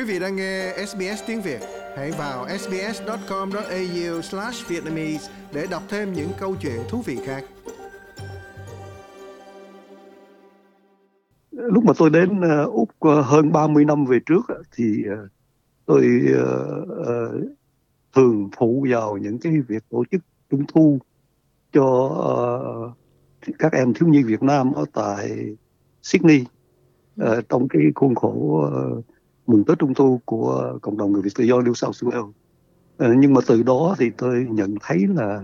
Quý vị đang nghe SBS tiếng Việt, hãy vào sbs.com.au/vietnamese để đọc thêm những câu chuyện thú vị khác. Lúc mà tôi đến uh, Úc uh, hơn 30 năm về trước thì uh, tôi thường phụ vào những cái việc tổ chức trung thu cho các em thiếu nhi Việt Nam ở tại Sydney uh, trong cái khuôn khổ uh, mừng Tết Trung Thu của cộng đồng người Việt tự do New South Wales. Uh, nhưng mà từ đó thì tôi nhận thấy là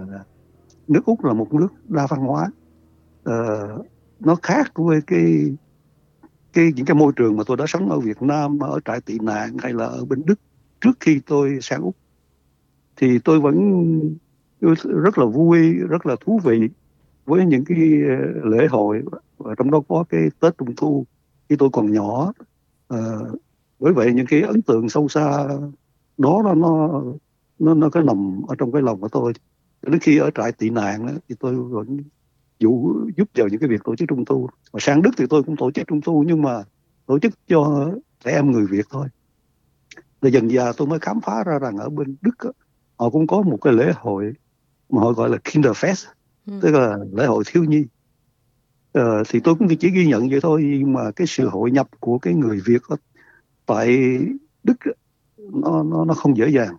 nước Úc là một nước đa văn hóa. Ờ, nó khác với cái cái những cái môi trường mà tôi đã sống ở Việt Nam ở trại tị nạn hay là ở bên Đức trước khi tôi sang Úc thì tôi vẫn rất là vui rất là thú vị với những cái ờ, lễ hội và trong đó có cái Tết Trung Thu khi tôi còn nhỏ ờ, bởi vậy những cái ấn tượng sâu xa đó nó nó nó nó có nằm ở trong cái lòng của tôi. Đến khi ở trại tị nạn đó, thì tôi vẫn dụ giúp vào những cái việc tổ chức trung thu. Và sang đức thì tôi cũng tổ chức trung thu nhưng mà tổ chức cho trẻ em người việt thôi. Rồi dần dà tôi mới khám phá ra rằng ở bên đức đó, họ cũng có một cái lễ hội mà họ gọi là Kinderfest ừ. tức là lễ hội thiếu nhi. Ờ, thì tôi cũng chỉ ghi nhận vậy thôi nhưng mà cái sự hội nhập của cái người Việt ở tại Đức nó nó nó không dễ dàng.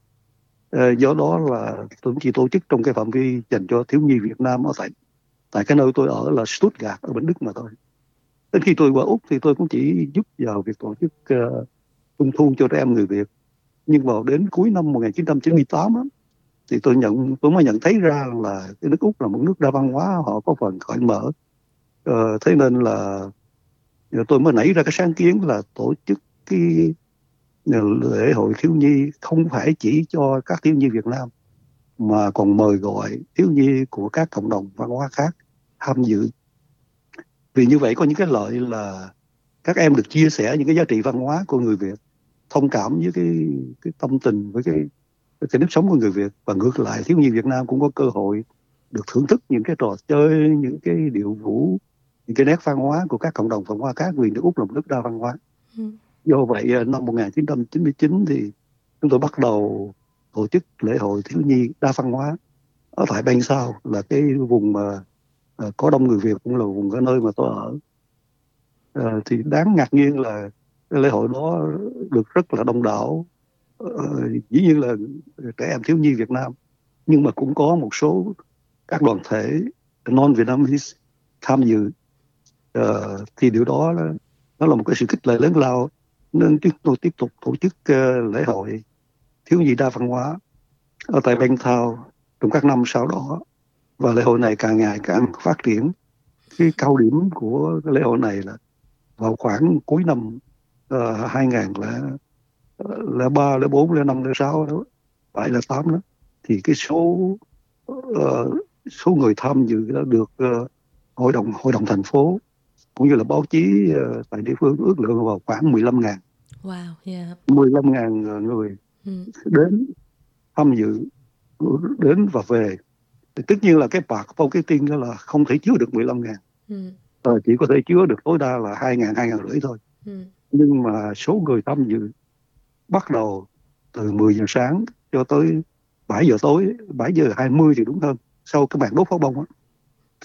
Ờ, do đó là tôi chỉ tổ chức trong cái phạm vi dành cho thiếu nhi Việt Nam ở tại tại cái nơi tôi ở là Stuttgart ở bên Đức mà thôi. Đến khi tôi qua Úc thì tôi cũng chỉ giúp vào việc tổ chức uh, trung thu cho trẻ em người Việt. Nhưng vào đến cuối năm 1998 á, thì tôi nhận tôi mới nhận thấy ra là cái nước Úc là một nước đa văn hóa họ có phần cởi mở. Uh, thế nên là tôi mới nảy ra cái sáng kiến là tổ chức cái lễ hội thiếu nhi không phải chỉ cho các thiếu nhi Việt Nam mà còn mời gọi thiếu nhi của các cộng đồng văn hóa khác tham dự. Vì như vậy có những cái lợi là các em được chia sẻ những cái giá trị văn hóa của người Việt, thông cảm với cái cái tâm tình với cái cái nếp sống của người Việt và ngược lại thiếu nhi Việt Nam cũng có cơ hội được thưởng thức những cái trò chơi, những cái điệu vũ những cái nét văn hóa của các cộng đồng văn hóa khác vì nước Úc là một nước đa văn hóa. Ừ. Do vậy ờ, năm 1999 thì chúng tôi bắt đầu tổ chức lễ hội thiếu nhi đa văn hóa. Ở tại bên sau là cái vùng mà ờ, có đông người Việt cũng là vùng cái nơi mà tôi ở. À, thì đáng ngạc nhiên là cái lễ hội đó được rất là đông đảo. À, dĩ nhiên là trẻ em thiếu nhi Việt Nam nhưng mà cũng có một số các đoàn thể non Vietnamese tham dự. Uh, thì điều đó nó là một cái sự kích lệ lớn lao nên chúng tôi tiếp tục tổ chức ờ, lễ hội thiếu nhi đa văn hóa ở tại Bang Thao trong các năm sau đó. Và lễ hội này càng ngày càng phát triển. Cái cao điểm của cái lễ hội này là vào khoảng cuối năm uh, 2003, 04, 05, 06 đó, phải là tám đó thì cái số uh, số người tham dự đã được uh, hội đồng hội đồng thành phố cũng như là báo chí uh, tại địa phương ước lượng vào khoảng 15 ngàn. Wow, yeah. 15 ngàn ờ, người ừ. đến tham dự, đến và về. Thì tất nhiên là cái bạc marketing đó là không thể chứa được 15 ngàn. Ừ. À, chỉ có thể chứa được tối đa là 2 ngàn, 2 ngàn rưỡi thôi. Ừ. Nhưng mà số người tham dự bắt đầu từ 10 giờ sáng cho tới 7 giờ tối, 7 giờ 20 thì đúng hơn. Sau cái màn đốt pháo bông á,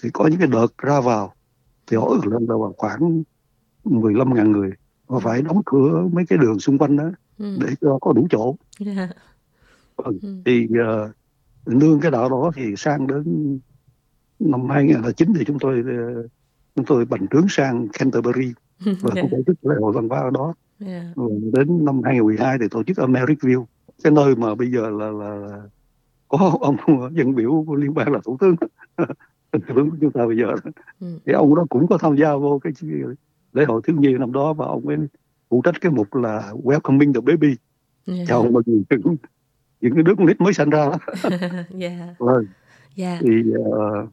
thì có những cái đợt ra vào thì họ ước lên là khoảng 15.000 người và phải đóng cửa mấy cái đường xung quanh đó ừ. để cho có đủ chỗ yeah. ừ. Ừ. thì uh, nương cái đạo đó thì sang đến năm 2009 thì chúng tôi uh, chúng tôi bành trướng sang Canterbury và yeah. cũng tổ chức lễ hội văn hóa ở đó yeah. đến năm 2012 thì tổ chức ở Merrickville cái nơi mà bây giờ là là, có ông dân biểu của liên bang là thủ tướng hướng của chúng ta bây giờ ừ. thì ông đó cũng có tham gia vô cái lễ hội thiếu nhi năm đó và ông ấy phụ trách cái mục là welcoming the baby yeah. chào mừng những, những cái đứa con nít mới sinh ra đó yeah. Vâng. yeah. thì uh,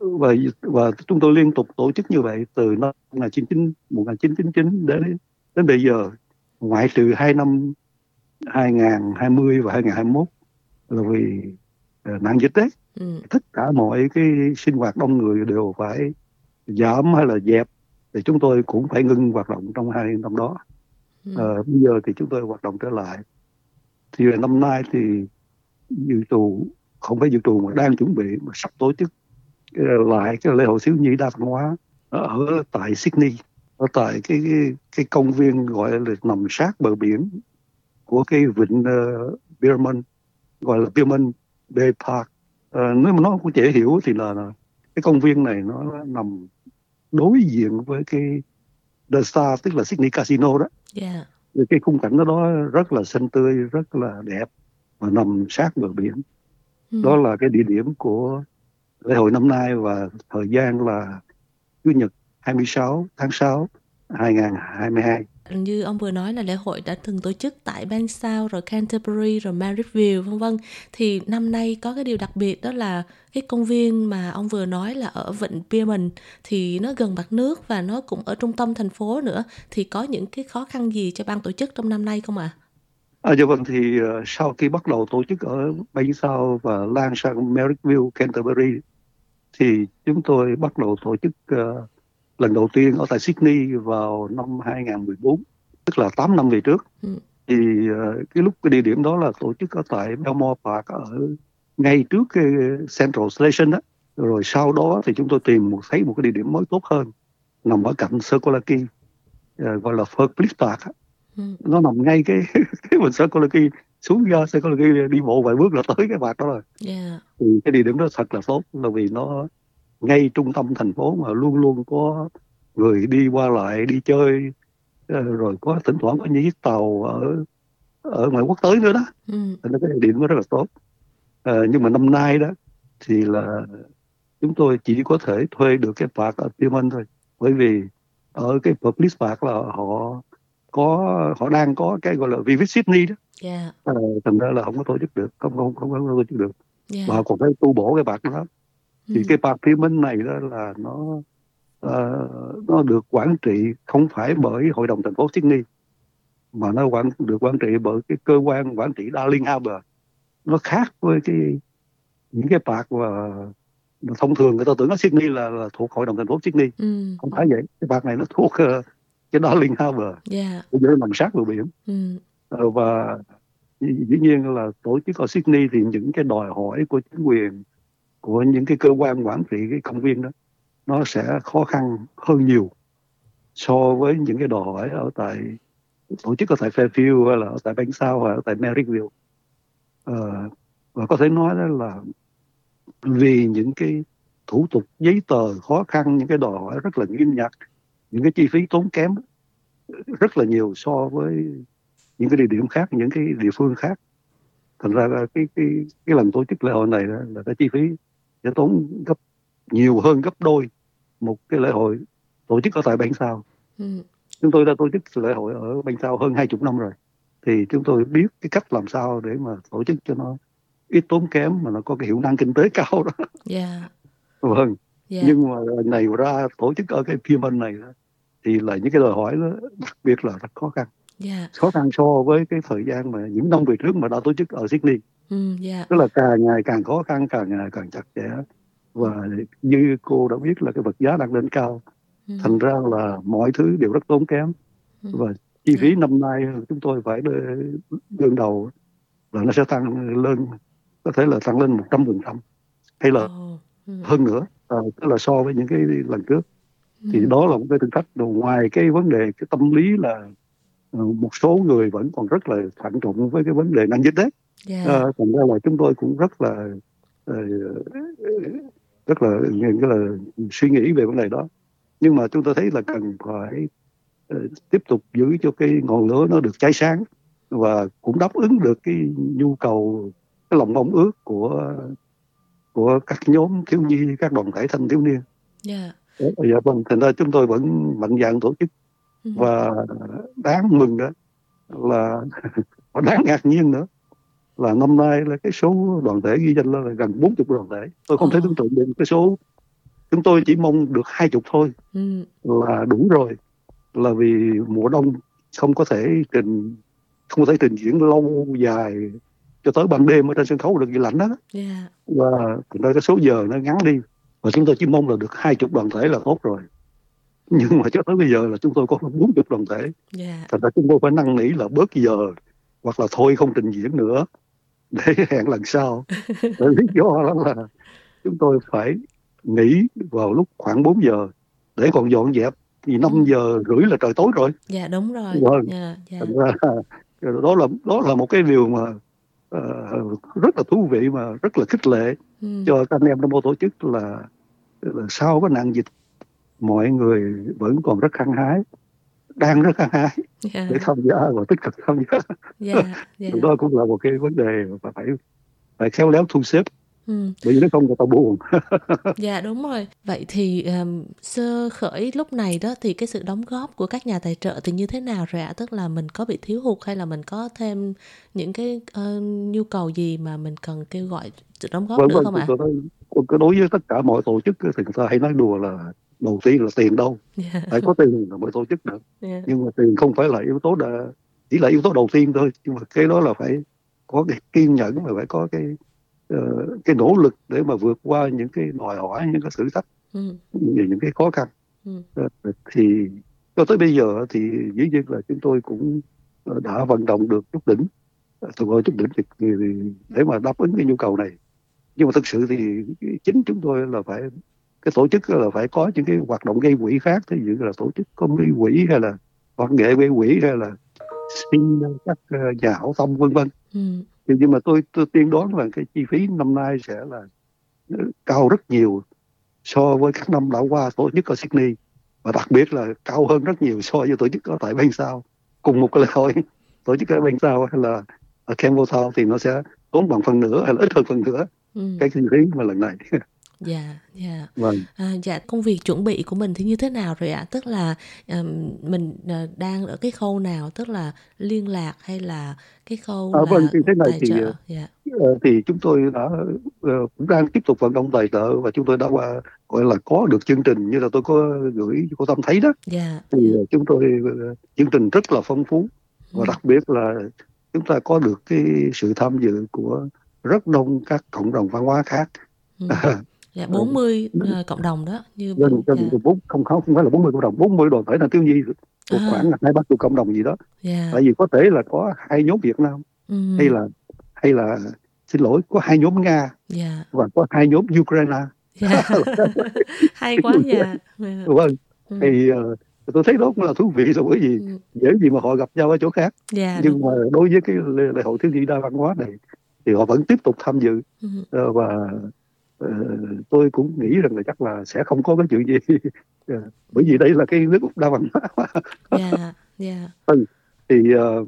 và và chúng tôi liên tục tổ chức như vậy từ năm 1999 1999 đến đến bây giờ ngoại trừ hai năm 2020 và 2021 là vì uh, nạn dịch đấy ừ. tất cả mọi cái sinh hoạt đông người đều phải giảm hay là dẹp thì chúng tôi cũng phải ngưng hoạt động trong hai năm đó ừ. uh, bây giờ thì chúng tôi hoạt động trở lại thì năm nay thì dự trù không phải dự trù mà đang chuẩn bị mà sắp tổ chức lại cái lễ hội thiếu nhi đa văn hóa ở tại Sydney ở tại cái cái, cái công viên gọi là nằm sát bờ biển của cái vịnh uh, Bierman gọi là Bierman Bay Park uh, nếu mà nó cũng dễ hiểu thì là, là cái công viên này nó nằm đối diện với cái The Star tức là Sydney Casino đó yeah. cái khung cảnh đó, đó rất là xanh tươi rất là đẹp và nằm sát bờ biển ừ. đó là cái địa điểm của lễ hội năm nay và thời gian là Chủ nhật 26 tháng 6 2022 như ông vừa nói là lễ hội đã từng tổ chức tại bang Sao rồi Canterbury rồi Marysville vân vân thì năm nay có cái điều đặc biệt đó là cái công viên mà ông vừa nói là ở vịnh Pierman thì nó gần mặt nước và nó cũng ở trung tâm thành phố nữa thì có những cái khó khăn gì cho ban tổ chức trong năm nay không ạ? À? À, dạ vâng thì uh, sau khi bắt đầu tổ chức ở bang Sao và lan sang Marysville, Canterbury thì chúng tôi bắt đầu tổ chức uh, lần đầu tiên ở tại Sydney vào năm 2014 tức là 8 năm về trước ừ. thì uh, cái lúc cái địa điểm đó là tổ chức ở tại Belmore Park ở ngay trước cái Central Station đó rồi sau đó thì chúng tôi tìm một thấy một cái địa điểm mới tốt hơn nằm ở cạnh Circular Quay uh, gọi là Fircliffe Park ừ. nó nằm ngay cái cái mình Quay xuống ra Quay đi bộ vài bước là tới cái bạc đó rồi yeah. thì cái địa điểm đó thật là tốt là vì nó ngay trung tâm thành phố mà luôn luôn có người đi qua lại đi chơi ờ, rồi có thỉnh thoảng có những chiếc tàu ở ở ngoài quốc tế nữa đó ừ. nên cái điểm nó rất là tốt à, nhưng mà năm nay đó thì là chúng tôi chỉ có thể thuê được cái park ở Tioman thôi bởi vì ở cái Public Park là họ có họ đang có cái gọi là Vivid Sydney đó yeah. à, thành ra là không có tổ chức được không không không, không tổ chức được yeah. mà còn phải tu bổ cái bạc đó thì ừ. cái park Tioman này đó là nó uh, nó được quản trị không phải bởi hội đồng thành phố Sydney mà nó quản được quản trị bởi cái cơ quan quản trị Darling Harbour nó khác với cái những cái park và thông thường người ta tưởng nó Sydney là, là thuộc hội đồng thành phố Sydney ừ. không phải vậy cái park này nó thuộc uh, cái Darling Harbour yeah. nó nằm sát bờ biển ừ. uh, và dĩ nhiên là tổ chức ở Sydney thì những cái đòi hỏi của chính quyền của những cái cơ quan quản trị cái công viên đó nó sẽ khó khăn hơn nhiều so với những cái đòi hỏi ở tại tổ chức ở tại Fairfield hay là ở tại Bánh Sao hay ở tại Merrickville à, ờ, và có thể nói đó là vì những cái thủ tục giấy tờ khó khăn những cái đòi hỏi rất là nghiêm ngặt những cái chi phí tốn kém rất là nhiều so với những cái địa điểm khác những cái địa phương khác. Thành ra là cái cái cái lần tổ chức lễ hội này là cái chi phí sẽ tốn gấp nhiều hơn gấp đôi một cái lễ hội tổ chức ở tại Bang Sao. Ừ. Chúng tôi đã tổ chức lễ hội ở Bang Sao hơn hai chục năm rồi. Thì chúng tôi biết cái cách làm sao để mà tổ chức cho nó ít tốn kém mà nó có cái hiệu năng kinh tế cao đó. Yeah. vâng. Yeah. Dạ. Nhưng mà này ra tổ chức ở cái phim anh này đó, thì là những cái đòi hỏi đó đặc biệt là rất khó khăn. Yeah. Dạ. Khó khăn so với cái thời gian mà những năm về trước mà đã tổ chức ở Sydney. Mm, yeah. Tức là càng ngày càng khó khăn, càng ngày càng chặt chẽ. Và như cô đã biết là cái vật giá đang lên cao. Ừ. thành ra là mọi thứ đều rất tốn kém. Ừ. và chi phí năm nay chúng tôi phải đương đầu là nó sẽ tăng lên có thể là tăng lên một trăm phần trăm. Hay là ừ. hơn nữa à, tức là so với những cái lần trước. Thì đó là một cái thử thách. Ngoài cái vấn đề cái tâm lý là ờ, một số người vẫn còn rất là thận trọng với cái vấn đề năng dịch đấy yeah. à, thành ra là chúng tôi cũng rất là uh, rất là rất là suy nghĩ về vấn đề đó nhưng mà chúng tôi thấy là cần phải uh, tiếp tục giữ cho cái ngọn lửa nó được cháy sáng và cũng đáp ứng được cái nhu cầu cái lòng mong ước của của các nhóm thiếu nhi các đoàn thể thanh thiếu niên yeah. dạ vâng thành ra chúng tôi vẫn mạnh dạn tổ chức uh-huh. và đáng mừng đó là đáng ngạc nhiên nữa là năm nay là cái số đoàn thể ghi danh là gần 40 đoàn thể. Tôi không thể tưởng tượng được cái số. Chúng tôi chỉ mong được hai chục thôi. Ừ. là đủ rồi. Là vì mùa đông không có thể trình không có thể trình diễn lâu dài cho tới ban đêm ở trên sân khấu được vì lạnh đó. Yeah. và thành ra cái số giờ nó ngắn đi. Và chúng tôi chỉ mong là được hai chục đoàn thể là tốt rồi. Nhưng mà cho tới bây giờ là chúng tôi có 40 đoàn thể. Dạ. Thành ra chúng tôi phải năn nỉ là bớt giờ hoặc là thôi không trình diễn nữa để hẹn lần sau lý do đó là chúng tôi phải nghỉ vào lúc khoảng 4 giờ để còn dọn dẹp thì 5 Ừ. giờ rưỡi là trời tối rồi dạ đúng rồi Vâng. dạ dạ thành ra đó là đó là một cái điều mà ờ, rất là thú vị mà rất là khích lệ ừ. cho các anh em trong bộ tổ chức là, là sau cái nạn dịch mọi người vẫn còn rất hăng hái đang rất hăng hái dạ để tham gia và tích cực tham gia dạ dạ đó cũng là một cái vấn đề mà phải phải khéo léo thu xếp ừ. bởi vì nếu không người ta buồn Dạ đúng rồi. Vậy thì um, sơ khởi lúc này đó thì cái sự đóng góp của các nhà tài trợ thì như thế nào rồi ạ? Tức là mình có bị thiếu hụt hay là mình có thêm những cái ờ, nhu cầu gì mà mình cần kêu gọi sự đóng góp vâng nữa vâng không ạ? cái đối với tất cả mọi tổ chức thì người ta hay nói đùa là đầu tiên là tiền đâu Dạ. phải có tiền là mới tổ chức được Dạ. nhưng mà tiền không phải là yếu tố đã chỉ là yếu tố đầu tiên thôi nhưng mà cái đó là phải có cái kiên nhẫn và phải có cái ờ, cái nỗ lực để mà vượt qua những cái đòi hỏi những cái thử thách Ừ. những cái khó khăn Ừ. Ờ, thì cho tới bây giờ thì dĩ nhiên là chúng tôi cũng ờ, đã vận động được chút đỉnh tôi gọi chút đỉnh thì, thì, để mà đáp ứng cái nhu cầu này nhưng mà thực sự thì chính chúng tôi là phải cái tổ chức là phải có những cái hoạt động gây quỹ khác ví dụ là tổ chức có gây quỹ hay là văn nghệ gây quỹ hay là xin các ờ, nhà hảo tâm vân vân Ừ. nhưng mà tôi tôi tiên đoán là cái chi phí năm nay sẽ là ờ, cao rất nhiều so với các năm đã qua tổ chức ở Sydney và đặc biệt là cao hơn rất nhiều so với tổ chức ở tại bên sau cùng một cái lễ hội tổ chức ở bên sau hay là ở Campbelltown thì nó sẽ tốn bằng phần nửa hay là ít hơn phần nửa Ừ. cái chi phí mà lần này Dạ, dạ. vâng À, dạ công việc chuẩn bị của mình thì như thế nào rồi ạ? Tức là ừm, mình ờ, đang ở cái khâu nào? Tức là liên lạc hay là cái khâu À, là vâng, thế này thì, trợ? ờ, Dạ. Ờ, thì chúng tôi đã cũng đang tiếp tục vận động tài trợ và chúng tôi đã qua gọi là có được chương trình như là tôi có gửi cô Tâm thấy đó Dạ. thì ờ, chúng tôi chương trình rất là phong phú và Ừ. đặc biệt là chúng ta có được cái sự tham dự của rất đông các cộng đồng văn hóa khác Ừ. Dạ 40 ờ, cộng đồng đó như dân dạ. dân bốn không không không phải là 40 cộng đồng 40 đoàn thể là tiêu nhi À. khoảng hai ba chục cộng đồng gì đó Dạ. tại vì có thể là có hai nhóm Việt Nam Ừ. hay là hay là xin lỗi có hai nhóm Nga Dạ. và có hai nhóm Ukraine Dạ. Hay quá dạ. Dạ. vâng Ừ. thì ờ, tôi thấy đó cũng là thú vị rồi bởi vì Ừ. dễ gì mà họ gặp nhau ở chỗ khác Dạ nhưng mà đối với cái lễ, hội thiếu nhi đa văn hóa này thì họ vẫn tiếp tục tham dự Ừ. Ờ, và tôi cũng nghĩ rằng là chắc là sẽ không có cái chuyện gì Ờ, bởi vì đây là cái nước đa văn hóa Dạ. Dạ. thì ờ,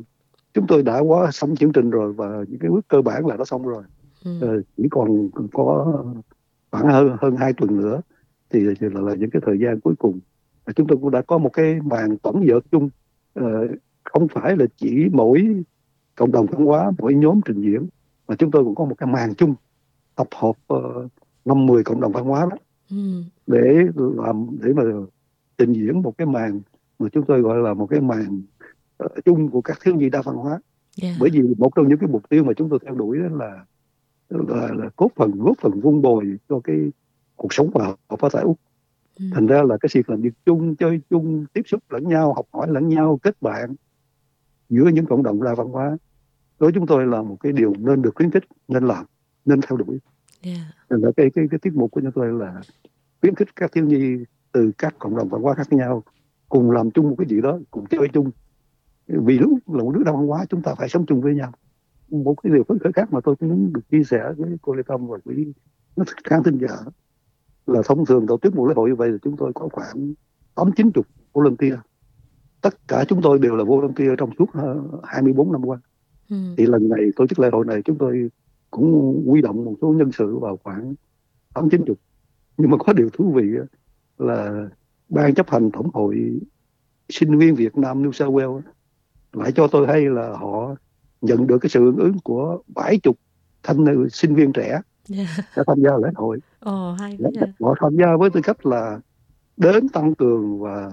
chúng tôi đã quá xong chương trình rồi và những cái bước cơ bản là đã xong rồi Ừ. Ờ, chỉ còn có khoảng hơn hơn hai tuần nữa thì, là, là những cái thời gian cuối cùng chúng tôi cũng đã có một cái màn tổng dợt chung Ờ, không phải là chỉ mỗi cộng đồng văn hóa mỗi nhóm trình diễn mà chúng tôi cũng có một cái màn chung tập hợp uh, năm mười cộng đồng văn hóa đó Ừ. để làm để mà trình diễn một cái màn mà chúng tôi gọi là một cái màn ờ, chung của các thiếu nhi đa văn hóa Dạ. bởi vì một trong những cái mục tiêu mà chúng tôi theo đuổi đó là là, là góp phần góp phần vun bồi cho cái cuộc sống và học ở tại úc Ừ. thành ra là cái việc làm việc chung chơi chung tiếp xúc lẫn nhau học hỏi lẫn nhau kết bạn giữa những cộng đồng đa văn hóa đối với chúng tôi là một cái điều nên được khuyến khích nên làm nên theo đuổi Dạ. Thành ra cái, cái cái tiết mục của chúng tôi là khuyến khích các thiếu nhi từ các cộng đồng văn hóa khác nhau cùng làm chung một cái gì đó cùng chơi chung vì lúc là một nước đa văn hóa chúng ta phải sống chung với nhau một cái điều phấn khởi khác mà tôi cũng muốn được chia sẻ với cô Lê Tâm và quý nó khán thính giả là thông thường tổ chức một lễ hội như vậy thì chúng tôi có khoảng tám chín chục volunteer tất cả chúng tôi đều là volunteer trong suốt ờ, 24 năm qua Ừ. thì lần này tổ chức lễ hội này chúng tôi cũng quy động một số nhân sự vào khoảng tám chín chục. Nhưng mà có điều thú vị là ban chấp hành tổng hội sinh viên Việt Nam New South Wales lại cho tôi hay là họ nhận được cái sự hưởng ứng của bảy chục thanh niên sinh viên trẻ đã tham gia lễ hội. Ồ hay họ tham gia với tư cách là đến tăng cường và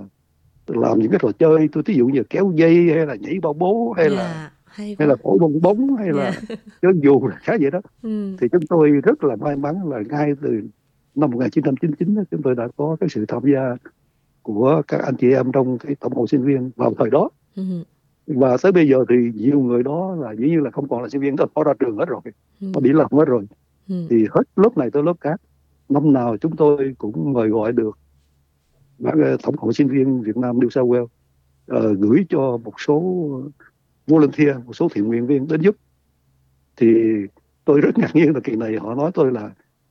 làm những cái trò chơi tôi ví dụ như kéo dây hay là nhảy bao bố hay là Dạ. Hay hay là thổi bong bóng hay là Dạ. chơi dù là khá vậy đó Ừ. thì chúng tôi rất là may mắn là ngay từ năm 1999 đó, chúng tôi đã có cái sự tham gia của các anh chị em trong cái tổng hội sinh viên vào thời đó ừ. và tới bây giờ thì nhiều người đó là dĩ nhiên là không còn là sinh viên nữa họ ra trường hết rồi Ừ. họ đi làm hết rồi Ừ. thì hết lớp này tới lớp khác năm nào chúng tôi cũng mời gọi được ờ, tổng hội sinh viên Việt Nam New South Wales ờ, gửi cho một số volunteer một số thiện nguyện viên đến giúp thì tôi rất ngạc nhiên là kỳ này họ nói tôi là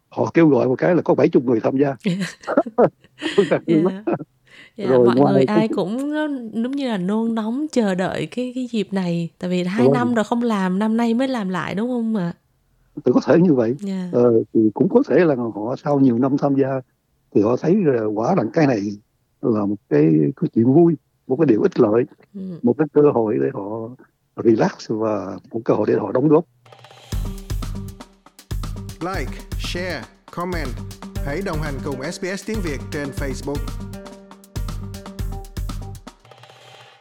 họ kêu gọi một cái là có 70 người tham gia nhiên lắm. Dạ. Dạ, Rồi mọi ngoài người ai cũng giống như là nôn nóng chờ đợi cái cái dịp này tại vì hai Đúng. năm rồi không làm năm nay mới làm lại đúng không ạ? tôi có thể như vậy Dạ. ờ, thì cũng có thể là họ sau nhiều năm tham gia thì họ thấy là quả rằng cái này là một cái, cái chuyện vui một cái điều ích lợi Ừ. một cái cơ hội để họ relax và một cơ hội để họ đóng góp Like, share, comment. Hãy đồng hành cùng SBS tiếng Việt trên Facebook.